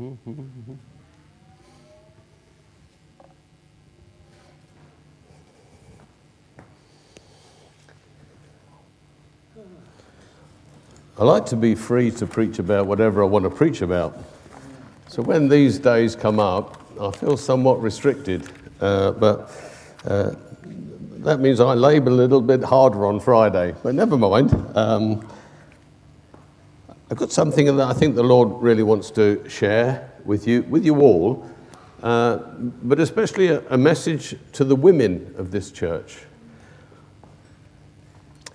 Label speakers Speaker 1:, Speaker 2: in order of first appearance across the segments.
Speaker 1: I like to be free to preach about whatever I want to preach about. So when these days come up, I feel somewhat restricted, uh, but uh, that means I labour a little bit harder on Friday. But never mind. Um, I've got something that I think the Lord really wants to share with you, with you all, uh, but especially a, a message to the women of this church.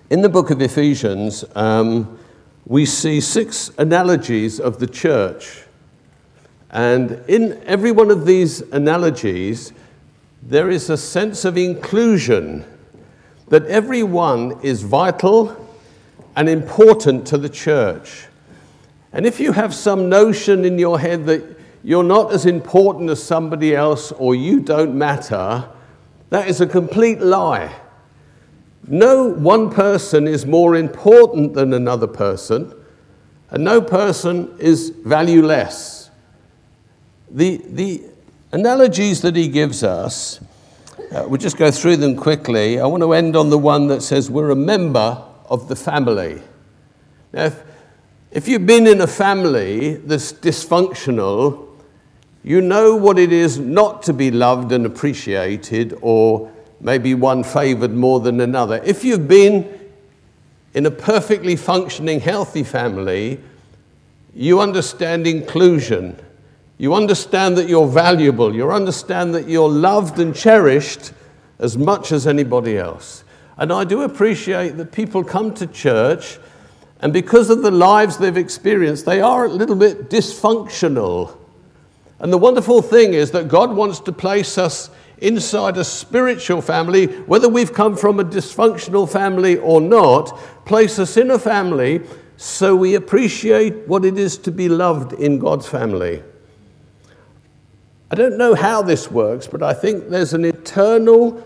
Speaker 1: In the book of Ephesians, um, we see six analogies of the church. And in every one of these analogies, there is a sense of inclusion that everyone is vital and important to the church. And if you have some notion in your head that you're not as important as somebody else or you don't matter, that is a complete lie. No one person is more important than another person, and no person is valueless. The, the analogies that he gives us, uh, we'll just go through them quickly. I want to end on the one that says we're a member of the family. Now, if, if you've been in a family that's dysfunctional, you know what it is not to be loved and appreciated or maybe one favored more than another. If you've been in a perfectly functioning, healthy family, you understand inclusion. You understand that you're valuable. You understand that you're loved and cherished as much as anybody else. And I do appreciate that people come to church, and because of the lives they've experienced, they are a little bit dysfunctional. And the wonderful thing is that God wants to place us inside a spiritual family, whether we've come from a dysfunctional family or not, place us in a family so we appreciate what it is to be loved in God's family. I don't know how this works, but I think there's an eternal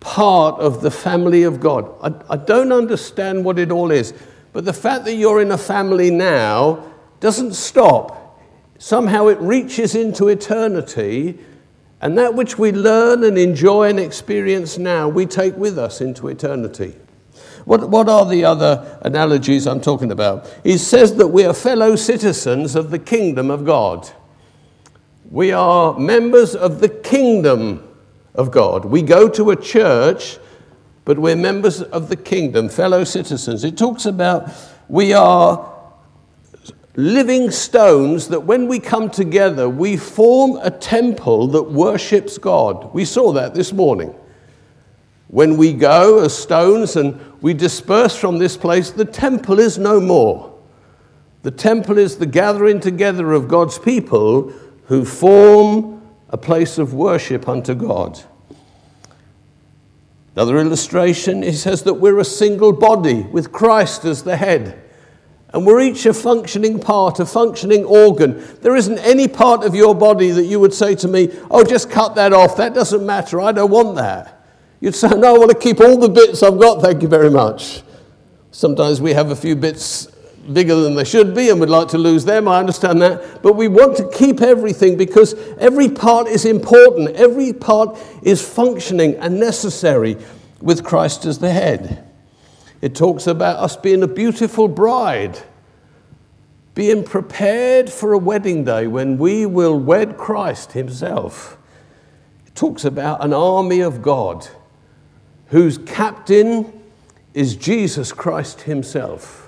Speaker 1: part of the family of God. I, I don't understand what it all is, but the fact that you're in a family now doesn't stop. Somehow it reaches into eternity and that which we learn and enjoy and experience now, we take with us into eternity. What, what are the other analogies I'm talking about? He says that we are fellow citizens of the kingdom of God. We are members of the kingdom of God. We go to a church, but we're members of the kingdom, fellow citizens. It talks about we are living stones that when we come together, we form a temple that worships God. We saw that this morning. When we go as stones and we disperse from this place, the temple is no more. The temple is the gathering together of God's people who form a place of worship unto God. Another illustration, he says that we're a single body with Christ as the head. And we're each a functioning part, a functioning organ. There isn't any part of your body that you would say to me, oh, just cut that off. That doesn't matter. I don't want that. You'd say, no, I want to keep all the bits I've got. Thank you very much. Sometimes we have a few bits bigger than they should be and we'd like to lose them. I understand that. But we want to keep everything because every part is important, every part is functioning and necessary with Christ as the head. It talks about us being a beautiful bride, being prepared for a wedding day when we will wed Christ Himself. It talks about an army of God whose captain is Jesus Christ Himself.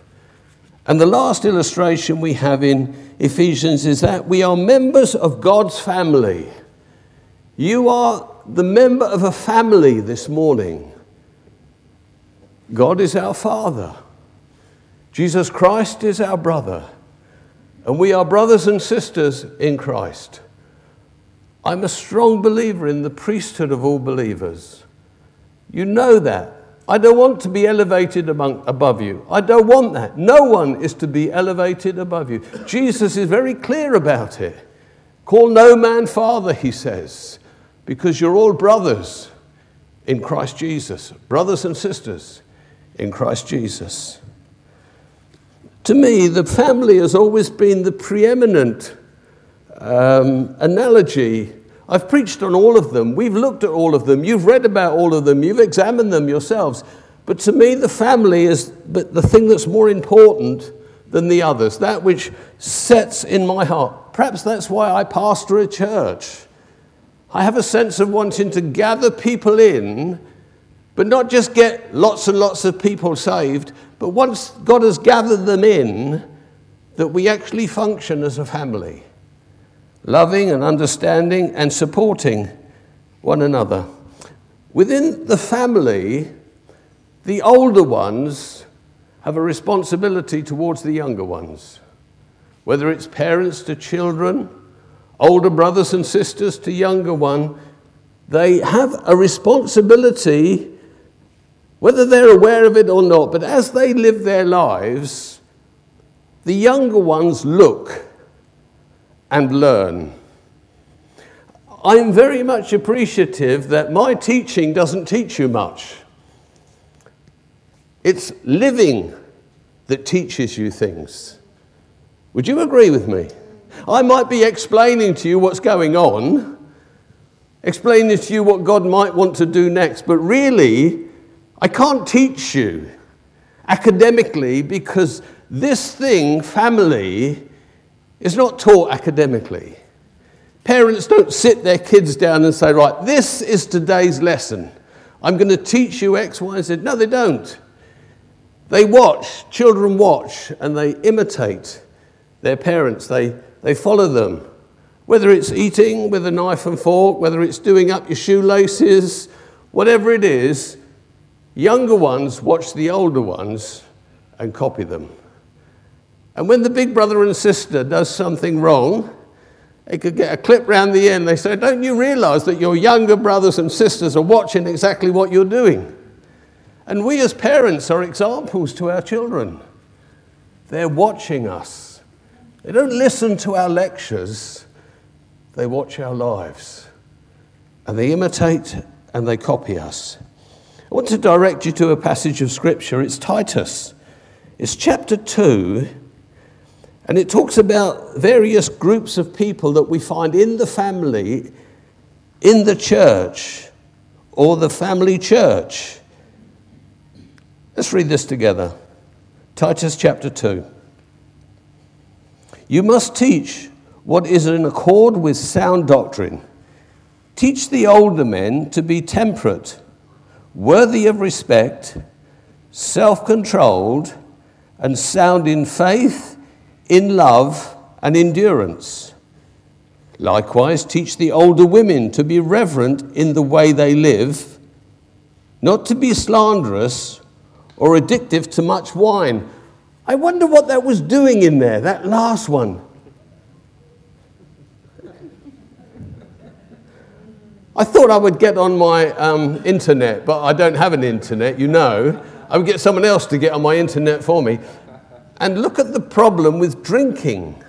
Speaker 1: And the last illustration we have in Ephesians is that we are members of God's family. You are the member of a family this morning. God is our Father. Jesus Christ is our brother. And we are brothers and sisters in Christ. I'm a strong believer in the priesthood of all believers. You know that. I don't want to be elevated among, above you. I don't want that. No one is to be elevated above you. Jesus is very clear about it. Call no man father, he says, because you're all brothers in Christ Jesus, brothers and sisters in Christ Jesus. To me, the family has always been the preeminent um, analogy. I've preached on all of them. We've looked at all of them. You've read about all of them. You've examined them yourselves. But to me, the family is the thing that's more important than the others, that which sets in my heart. Perhaps that's why I pastor a church. I have a sense of wanting to gather people in, but not just get lots and lots of people saved, but once God has gathered them in, that we actually function as a family, loving and understanding and supporting one another. Within the family, the older ones have a responsibility towards the younger ones, whether it's parents to children, older brothers and sisters to younger one, they have a responsibility, whether they're aware of it or not, but as they live their lives, the younger ones look and learn. I'm very much appreciative that my teaching doesn't teach you much. It's living that teaches you things. Would you agree with me? I might be explaining to you what's going on, explaining to you what God might want to do next, but really, I can't teach you academically because this thing, family, is not taught academically. Parents don't sit their kids down and say, Right, this is today's lesson. I'm going to teach you X, Y, and Z. No, they don't. They watch, children watch, and they imitate their parents. They, they follow them. Whether it's eating with a knife and fork, whether it's doing up your shoelaces, whatever it is, younger ones watch the older ones and copy them. And when the big brother and sister does something wrong, they could get a clip round the end. They say, Don't you realize that your younger brothers and sisters are watching exactly what you're doing? And we as parents are examples to our children. They're watching us. They don't listen to our lectures, they watch our lives. And they imitate and they copy us. I want to direct you to a passage of Scripture. It's Titus. It's chapter 2, and it talks about various groups of people that we find in the family, in the church, or the family church. Let's read this together. Titus chapter 2. You must teach what is in accord with sound doctrine. Teach the older men to be temperate, worthy of respect, self controlled, and sound in faith, in love, and endurance. Likewise, teach the older women to be reverent in the way they live, not to be slanderous or addictive to much wine. I wonder what that was doing in there, that last one. I thought I would get on my um, internet, but I don't have an internet, you know. I would get someone else to get on my internet for me. And look at the problem with drinking.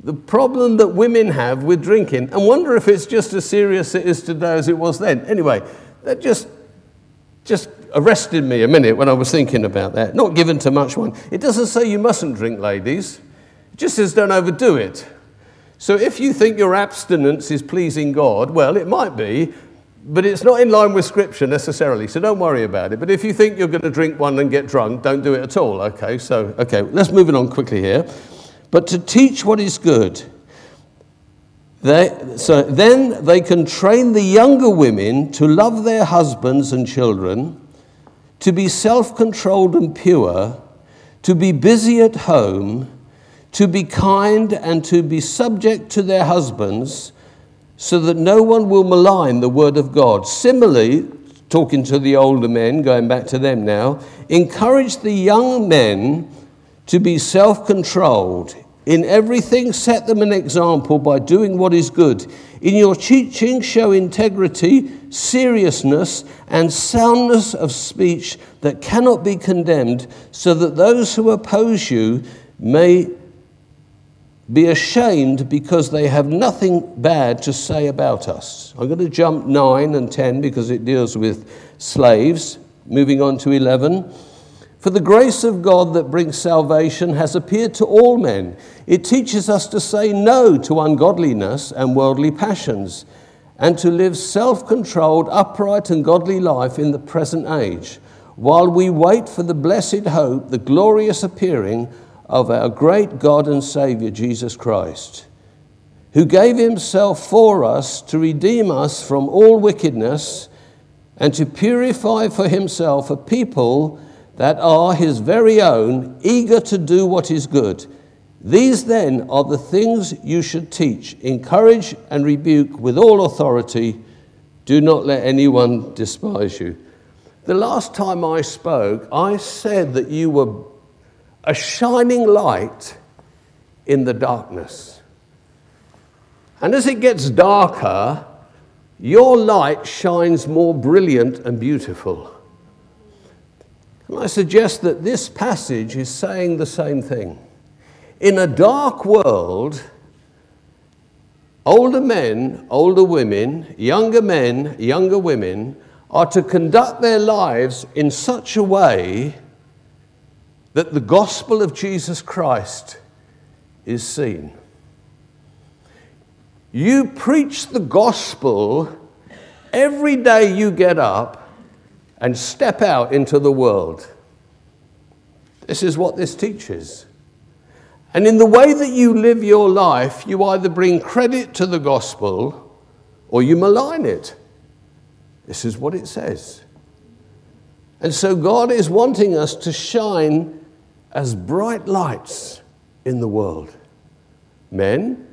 Speaker 1: The problem that women have with drinking, and wonder if it's just as serious as it is today as it was then. Anyway, that just, just arrested me a minute when I was thinking about that. Not given to much wine. It doesn't say you mustn't drink, ladies. It just says don't overdo it. So if you think your abstinence is pleasing God, well, it might be, but it's not in line with Scripture necessarily, so don't worry about it. But if you think you're going to drink one and get drunk, don't do it at all. Okay, so, okay, let's move it on quickly here. But to teach what is good, they, so then they can train the younger women to love their husbands and children to be self controlled and pure, to be busy at home, to be kind, and to be subject to their husbands, so that no one will malign the word of God. Similarly, talking to the older men, going back to them now, encourage the young men to be self controlled. In everything, set them an example by doing what is good. In your teaching, show integrity, seriousness, and soundness of speech that cannot be condemned, so that those who oppose you may be ashamed because they have nothing bad to say about us. I'm going to jump 9 and 10 because it deals with slaves. Moving on to 11. For the grace of God that brings salvation has appeared to all men. It teaches us to say no to ungodliness and worldly passions, and to live self controlled, upright, and godly life in the present age, while we wait for the blessed hope, the glorious appearing of our great God and Saviour, Jesus Christ, who gave himself for us to redeem us from all wickedness and to purify for himself a people that are his very own, eager to do what is good. These then are the things you should teach, encourage and rebuke with all authority. Do not let anyone despise you. The last time I spoke, I said that you were a shining light in the darkness. And as it gets darker, your light shines more brilliant and beautiful. And I suggest that this passage is saying the same thing. In a dark world, older men, older women, younger men, younger women are to conduct their lives in such a way that the gospel of Jesus Christ is seen. You preach the gospel every day you get up and step out into the world. This is what this teaches. And in the way that you live your life, you either bring credit to the gospel or you malign it. This is what it says. And so God is wanting us to shine as bright lights in the world men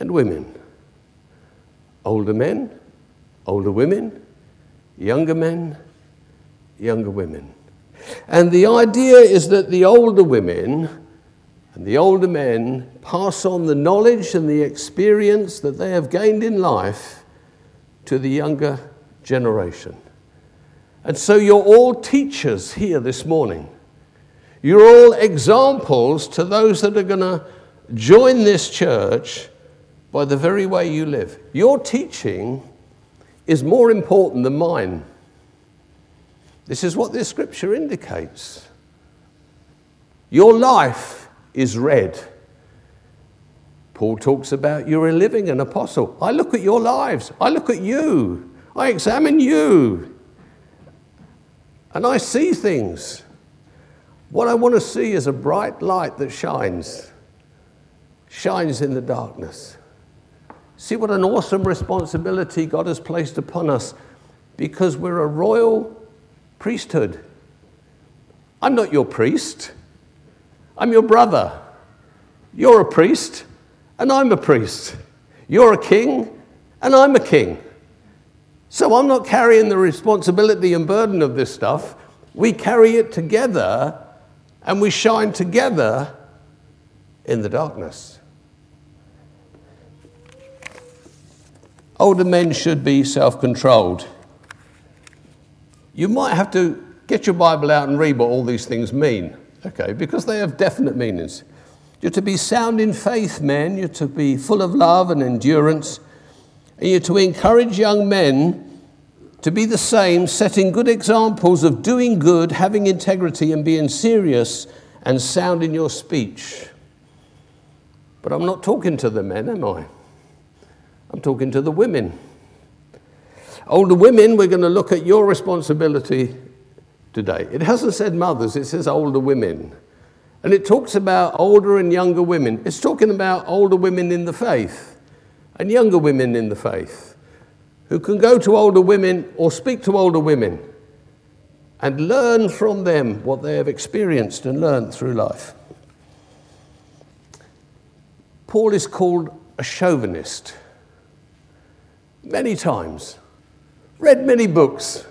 Speaker 1: and women, older men, older women, younger men, younger women. And the idea is that the older women and the older men pass on the knowledge and the experience that they have gained in life to the younger generation. And so you're all teachers here this morning. You're all examples to those that are going to join this church by the very way you live. Your teaching is more important than mine. This is what this scripture indicates. Your life is read. Paul talks about you're a living an apostle. I look at your lives, I look at you, I examine you, and I see things. What I want to see is a bright light that shines, shines in the darkness. See what an awesome responsibility God has placed upon us because we're a royal priesthood. I'm not your priest, I'm your brother. You're a priest, and I'm a priest. You're a king, and I'm a king. So I'm not carrying the responsibility and burden of this stuff. We carry it together, and we shine together in the darkness. Older men should be self controlled. You might have to get your Bible out and read what all these things mean, okay, because they have definite meanings. You're to be sound in faith, men. You're to be full of love and endurance. And you're to encourage young men to be the same, setting good examples of doing good, having integrity, and being serious and sound in your speech. But I'm not talking to the men, am I? I'm talking to the women. Older women, we're going to look at your responsibility today. It hasn't said mothers, it says older women. And it talks about older and younger women. It's talking about older women in the faith and younger women in the faith who can go to older women or speak to older women and learn from them what they have experienced and learned through life. Paul is called a chauvinist many times, read many books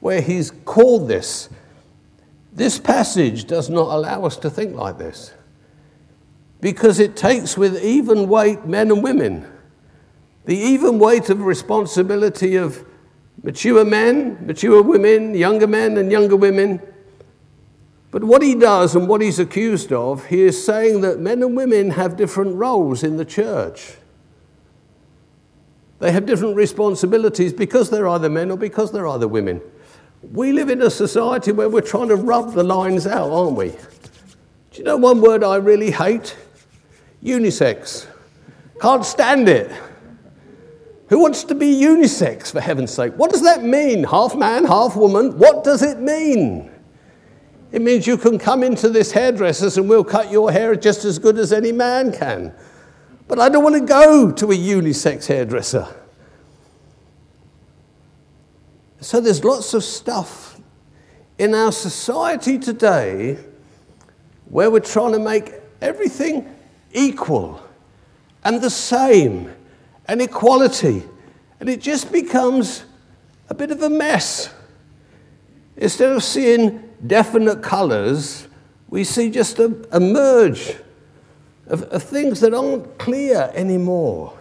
Speaker 1: where he's called this. This passage does not allow us to think like this because it takes with even weight men and women. The even weight of responsibility of mature men, mature women, younger men, and younger women. But what he does and what he's accused of, he is saying that men and women have different roles in the church. They have different responsibilities because they're either men or because they're either women. we live in a society where we're trying to rub the lines out, aren't we? Do you know one word I really hate? Unisex. Can't stand it. Who wants to be unisex, for heaven's sake? What does that mean? Half man, half woman? What does it mean? It means you can come into this hairdresser's and we'll cut your hair just as good as any man can. But I don't want to go to a unisex hairdresser. So there's lots of stuff in our society today where we're trying to make everything equal and the same and equality. And it just becomes a bit of a mess. Instead of seeing definite colors, we see just a, a merge of, of things that aren't clear anymore.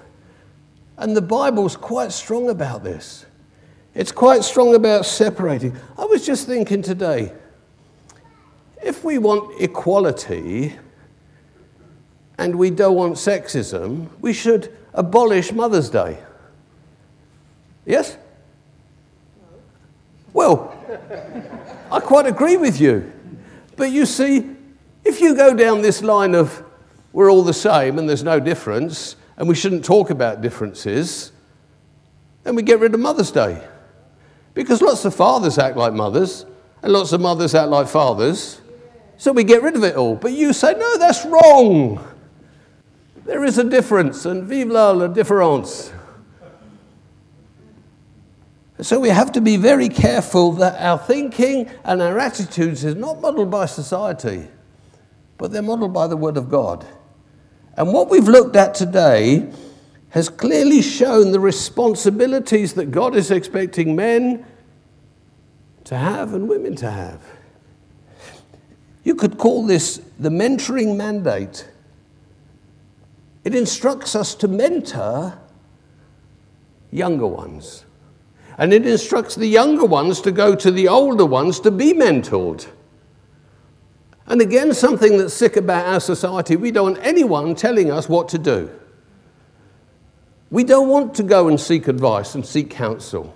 Speaker 1: And the Bible's quite strong about this. It's quite strong about separating. I was just thinking today if we want equality and we don't want sexism, we should abolish Mother's Day. Yes? Well, I quite agree with you. But you see, if you go down this line of we're all the same and there's no difference, and we shouldn't talk about differences, then we get rid of Mother's Day. Because lots of fathers act like mothers, and lots of mothers act like fathers. So we get rid of it all. But you say, no, that's wrong. There is a difference, and vive la, différence. So we have to be very careful that our thinking and our attitudes is not modeled by society, but they're modeled by the Word of God. And what we've looked at today has clearly shown the responsibilities that God is expecting men to have and women to have. You could call this the mentoring mandate. It instructs us to mentor younger ones. And it instructs the younger ones to go to the older ones to be mentored. And again, something that's sick about our society we don't want anyone telling us what to do. We don't want to go and seek advice and seek counsel.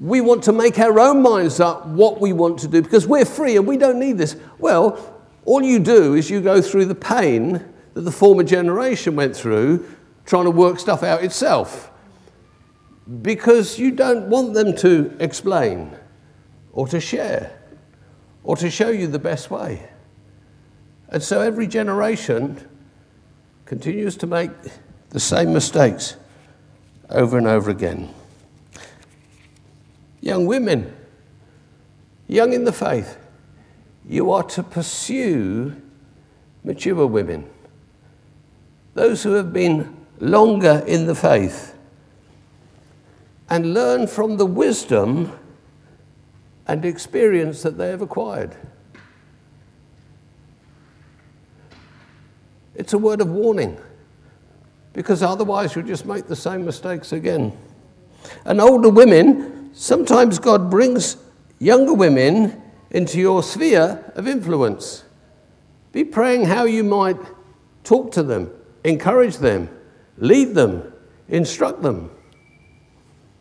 Speaker 1: We want to make our own minds up what we want to do because we're free and we don't need this. Well, all you do is you go through the pain that the former generation went through trying to work stuff out itself because you don't want them to explain or to share or to show you the best way. And so every generation continues to make the same mistakes over and over again. Young women, young in the faith, you are to pursue mature women those who have been longer in the faith, and learn from the wisdom and experience that they have acquired. It's a word of warning, because otherwise you'll just make the same mistakes again. And older women, sometimes God brings younger women into your sphere of influence. Be praying how you might talk to them encourage them, lead them, instruct them.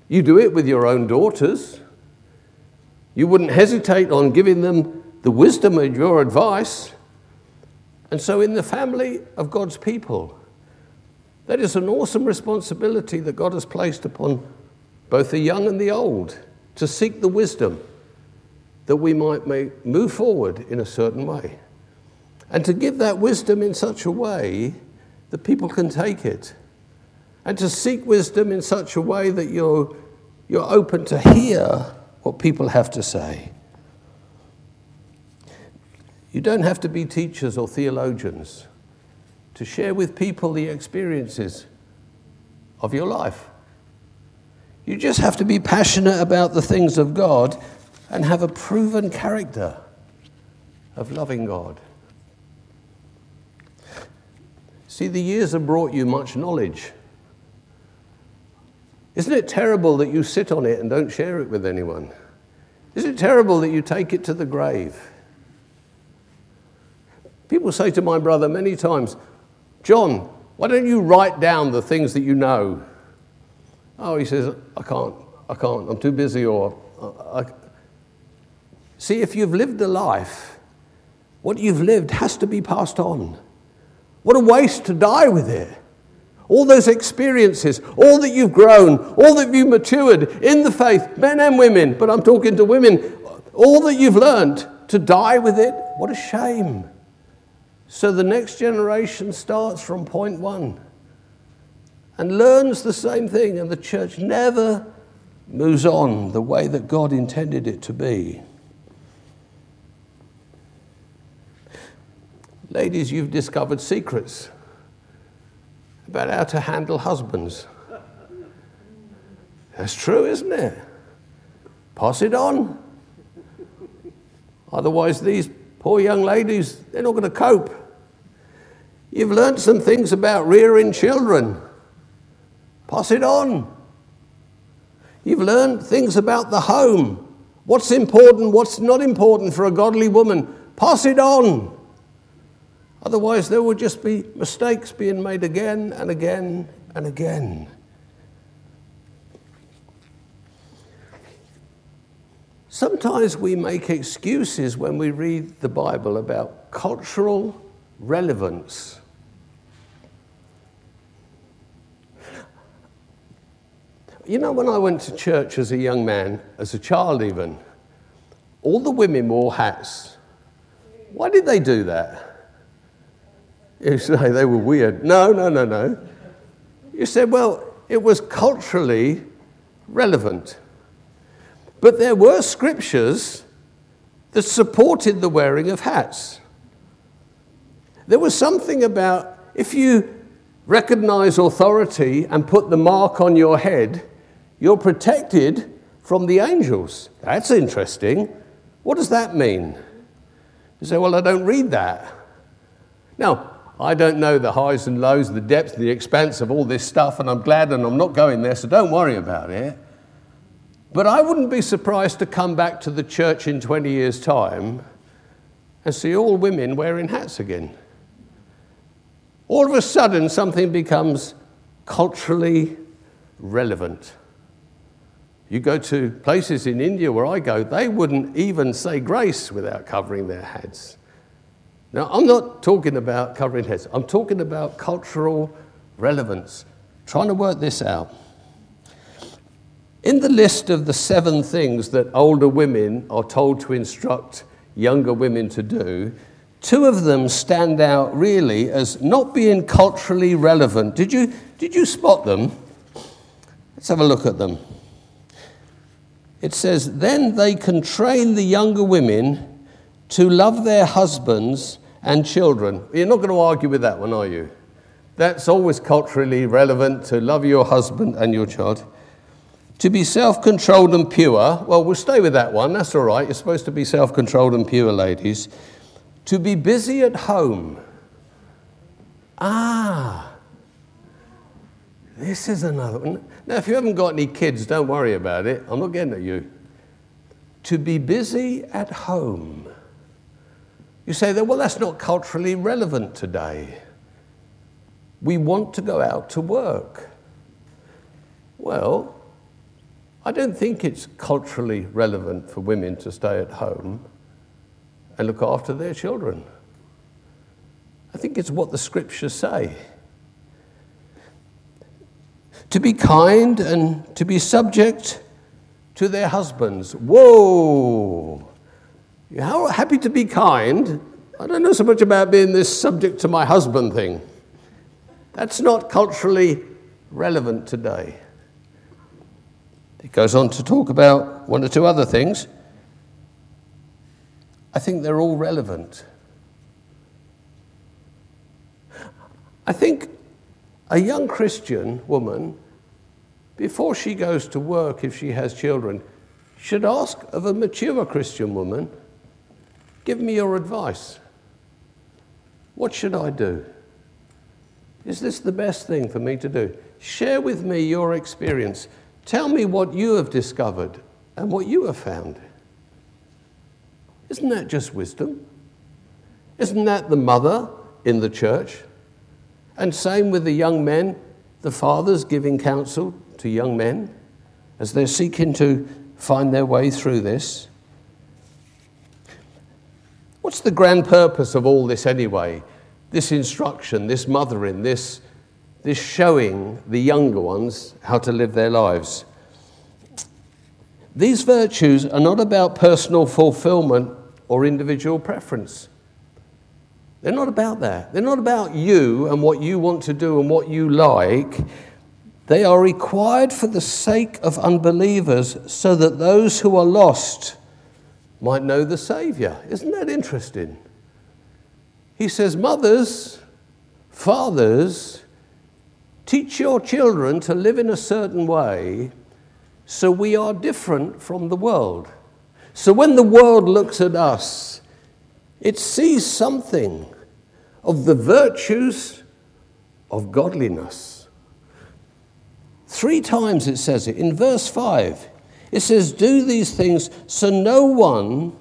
Speaker 1: You do it with your own daughters. You wouldn't hesitate on giving them the wisdom of your advice. And so, in the family of God's people, that is an awesome responsibility that God has placed upon both the young and the old to seek the wisdom that we might move forward in a certain way. And to give that wisdom in such a way that people can take it. And to seek wisdom in such a way that you're, you're open to hear what people have to say. You don't have to be teachers or theologians to share with people the experiences of your life. You just have to be passionate about the things of God and have a proven character of loving God. See, the years have brought you much knowledge. Isn't it terrible that you sit on it and don't share it with anyone? Isn't it terrible that you take it to the grave? People say to my brother many times, John, why don't you write down the things that you know? Oh, he says, I can't, I can't, I'm too busy, or uh, I, See, if you've lived a life, what you've lived has to be passed on. What a waste to die with it. All those experiences, all that you've grown, all that you've matured in the faith, men and women, but I'm talking to women, all that you've learned, to die with it, what a shame. So the next generation starts from point one and learns the same thing, and the church never moves on the way that God intended it to be. Ladies, you've discovered secrets about how to handle husbands. That's true, isn't it? Pass it on. Otherwise, these poor young ladies, they're not going to cope. You've learned some things about rearing children. Pass it on. You've learned things about the home. What's important, what's not important for a godly woman. Pass it on. Otherwise, there will just be mistakes being made again and again and again. Sometimes we make excuses when we read the Bible about cultural relevance. You know, when I went to church as a young man, as a child even, all the women wore hats. Why did they do that? You say they were weird. No, no, no, no. You said, well, it was culturally relevant. But there were scriptures that supported the wearing of hats. There was something about if you recognize authority and put the mark on your head, you're protected from the angels. That's interesting. What does that mean? You say, Well, I don't read that. Now, I don't know the highs and lows, the depth, the expanse of all this stuff, and I'm glad and I'm not going there, so don't worry about it. But I wouldn't be surprised to come back to the church in 20 years' time and see all women wearing hats again. All of a sudden, something becomes culturally relevant. You go to places in India where I go, they wouldn't even say grace without covering their heads. Now, I'm not talking about covering heads, I'm talking about cultural relevance. Trying to work this out. In the list of the seven things that older women are told to instruct younger women to do, two of them stand out really as not being culturally relevant. Did you, did you spot them? Let's have a look at them. It says, Then they can train the younger women to love their husbands and children. You're not going to argue with that one, are you? That's always culturally relevant to love your husband and your child. To be self controlled and pure, well, we'll stay with that one. That's all right. You're supposed to be self controlled and pure, ladies. To be busy at home. Ah, this is another one. Now, if you haven't got any kids, don't worry about it. I'm not getting at you. To be busy at home. You say that, well, that's not culturally relevant today. We want to go out to work. Well, I don't think it's culturally relevant for women to stay at home and look after their children. I think it's what the scriptures say. To be kind and to be subject to their husbands. Whoa! How happy to be kind. I don't know so much about being this subject to my husband thing. That's not culturally relevant today. It goes on to talk about one or two other things. I think they're all relevant. I think a young Christian woman, before she goes to work, if she has children, should ask of a mature Christian woman, Give me your advice. What should I do? Is this the best thing for me to do? Share with me your experience. Tell me what you have discovered and what you have found. Isn't that just wisdom? Isn't that the mother in the church? And same with the young men, the fathers giving counsel to young men as they're seeking to find their way through this. What's the grand purpose of all this anyway? This instruction, this mothering, this, this showing the younger ones how to live their lives. These virtues are not about personal fulfillment or individual preference. They're not about that. They're not about you and what you want to do and what you like. They are required for the sake of unbelievers so that those who are lost might know the Savior. Isn't that interesting? He says, Mothers, fathers, teach your children to live in a certain way so we are different from the world. So when the world looks at us, it sees something of the virtues of godliness. Three times it says it. In verse 5, it says, Do these things so no one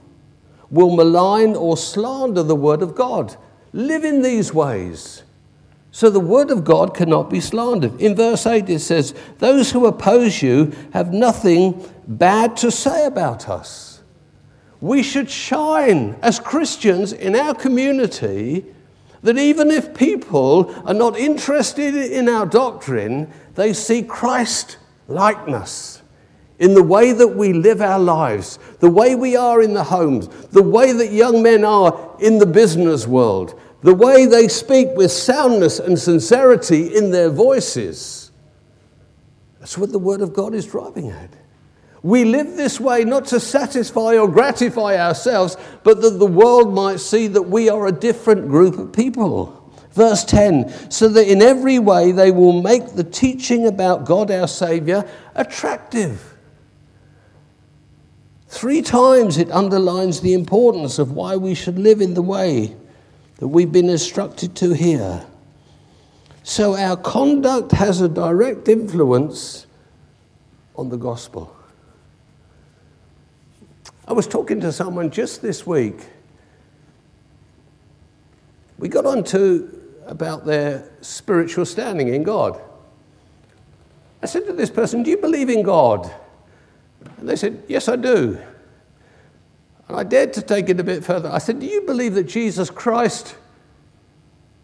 Speaker 1: will malign or slander the word of God. Live in these ways. So the word of God cannot be slandered. In verse 8, it says, Those who oppose you have nothing bad to say about us. We should shine as Christians in our community that even if people are not interested in our doctrine, they see Christ likeness in the way that we live our lives, the way we are in the homes, the way that young men are in the business world, the way they speak with soundness and sincerity in their voices. That's what the Word of God is driving at. We live this way not to satisfy or gratify ourselves, but that the world might see that we are a different group of people. Verse 10 so that in every way they will make the teaching about God our Savior attractive. Three times it underlines the importance of why we should live in the way that we've been instructed to here. So our conduct has a direct influence on the gospel. I was talking to someone just this week. We got on to about their spiritual standing in God. I said to this person, Do you believe in God? And they said, Yes, I do. And I dared to take it a bit further. I said, Do you believe that Jesus Christ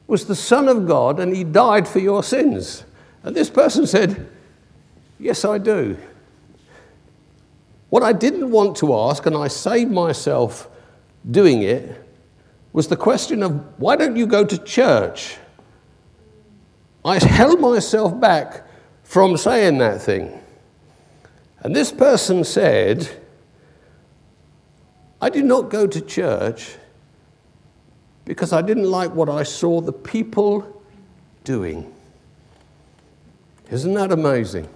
Speaker 1: was the Son of God and he died for your sins? And this person said, Yes, I do. What I didn't want to ask, and I saved myself doing it, was the question of why don't you go to church? I held myself back from saying that thing. And this person said, I did not go to church because I didn't like what I saw the people doing. Isn't that amazing?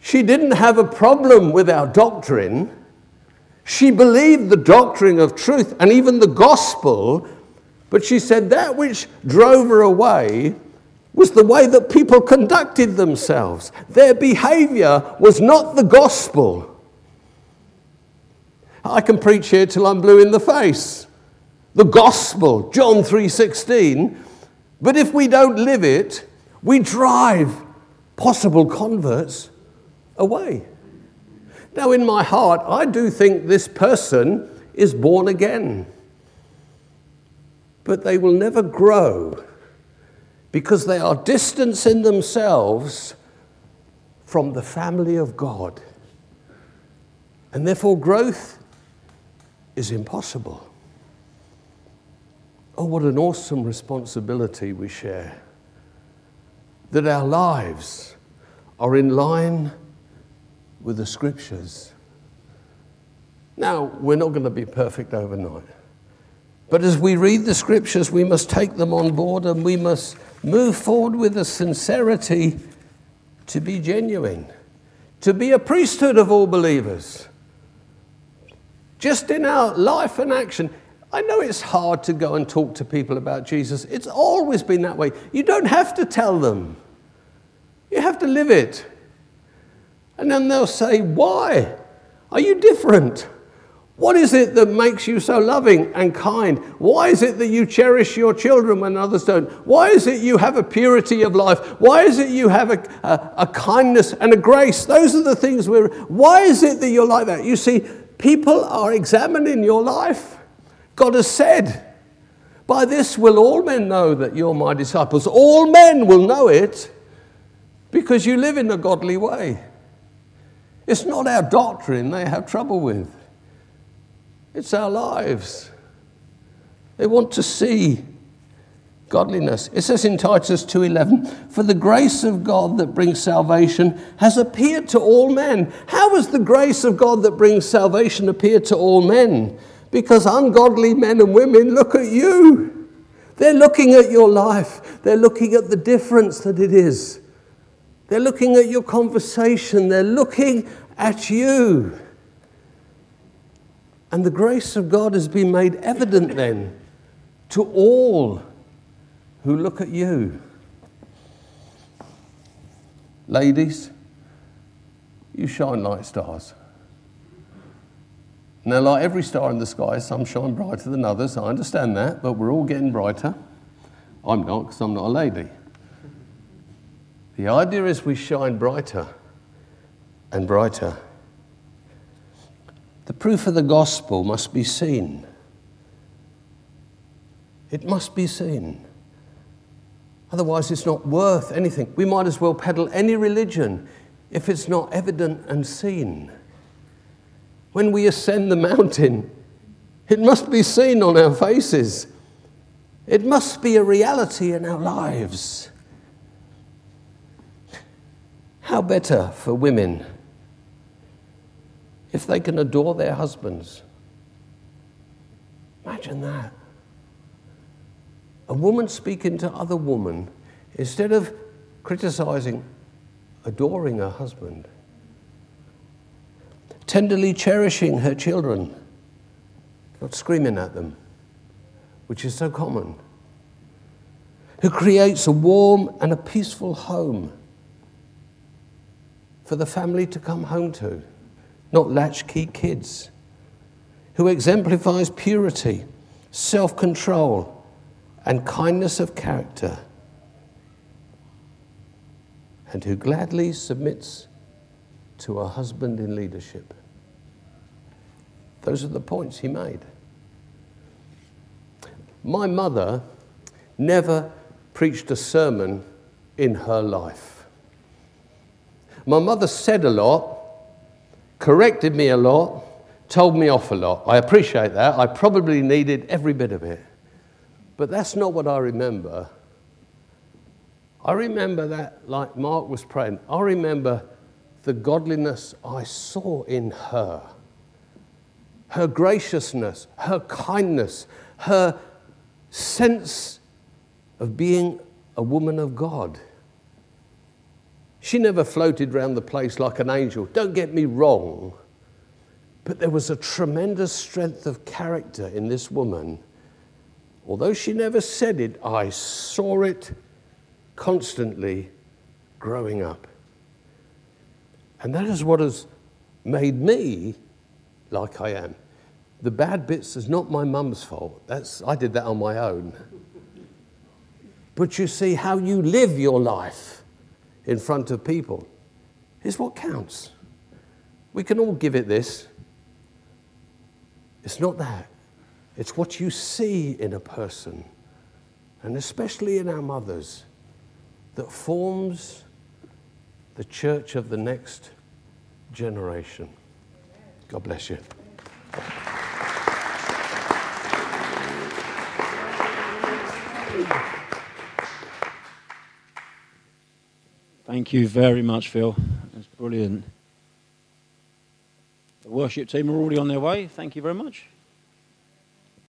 Speaker 1: She didn't have a problem with our doctrine. She believed the doctrine of truth and even the gospel, but she said that which drove her away was the way that people conducted themselves. Their behavior was not the gospel. I can preach here till I'm blue in the face. The gospel, John 3:16. But if we don't live it, we drive possible converts away. Now, in my heart, I do think this person is born again. But they will never grow because they are distancing themselves from the family of God. And therefore, growth is impossible. Oh, what an awesome responsibility we share. That our lives are in line with the scriptures. Now, we're not going to be perfect overnight. But as we read the scriptures, we must take them on board and we must move forward with a sincerity to be genuine, to be a priesthood of all believers just in our life and action. I know it's hard to go and talk to people about Jesus. It's always been that way. You don't have to tell them, you have to live it. And then they'll say, Why? Are you different? What is it that makes you so loving and kind? Why is it that you cherish your children when others don't? Why is it you have a purity of life? Why is it you have a, a, a kindness and a grace? Those are the things we're. Why is it that you're like that? You see, People are examining your life. God has said, By this will all men know that you're my disciples. All men will know it because you live in a godly way. It's not our doctrine they have trouble with, it's our lives. They want to see godliness. It says in Titus 2:11, "For the grace of God that brings salvation has appeared to all men." How has the grace of God that brings salvation appeared to all men? Because ungodly men and women look at you. They're looking at your life. They're looking at the difference that it is. They're looking at your conversation. They're looking at you. And the grace of God has been made evident then to all who look at you. Ladies, you shine like stars. Now, like every star in the sky, some shine brighter than others. I understand that, but we're all getting brighter. I'm not, because I'm not a lady. The idea is we shine brighter and brighter. Proof of the gospel must be seen. It must be seen. Otherwise, it's not worth anything. We might as well peddle any religion if it's not evident and seen. When we ascend the mountain, it must be seen on our faces. It must be a reality in our lives. How better for women if they can adore their husbands? Imagine that. A woman speaking to other woman instead of criticizing, adoring her husband, tenderly cherishing her children, not screaming at them, which is so common, who creates a warm and a peaceful home for the family to come home to, not latchkey kids, who exemplifies purity, self control, and kindness of character, and who gladly submits to a husband in leadership. Those are the points he made. My mother never preached a sermon in her life. My mother said a lot, corrected me a lot, told me off a lot. I appreciate that. I probably needed every bit of it. But that's not what I remember. I remember that, like Mark was praying, I remember the godliness I saw in her. Her graciousness, her kindness, her sense of being a woman of God. She never floated around the place like an angel. Don't get me wrong. But there was a tremendous strength of character in this woman. Although she never said it, I saw it constantly growing up. And that is what has made me like I am. The bad bits is not my mum's fault. That's, I did that on my own. But you see, how you live your life in front of people is what counts. We can all give it this. It's not that. It's what you see in a person, and especially in our mothers, that forms the church of the next generation. God bless you.
Speaker 2: Thank you very much, Phil. That's brilliant. The worship team are already on their way. Thank you very much.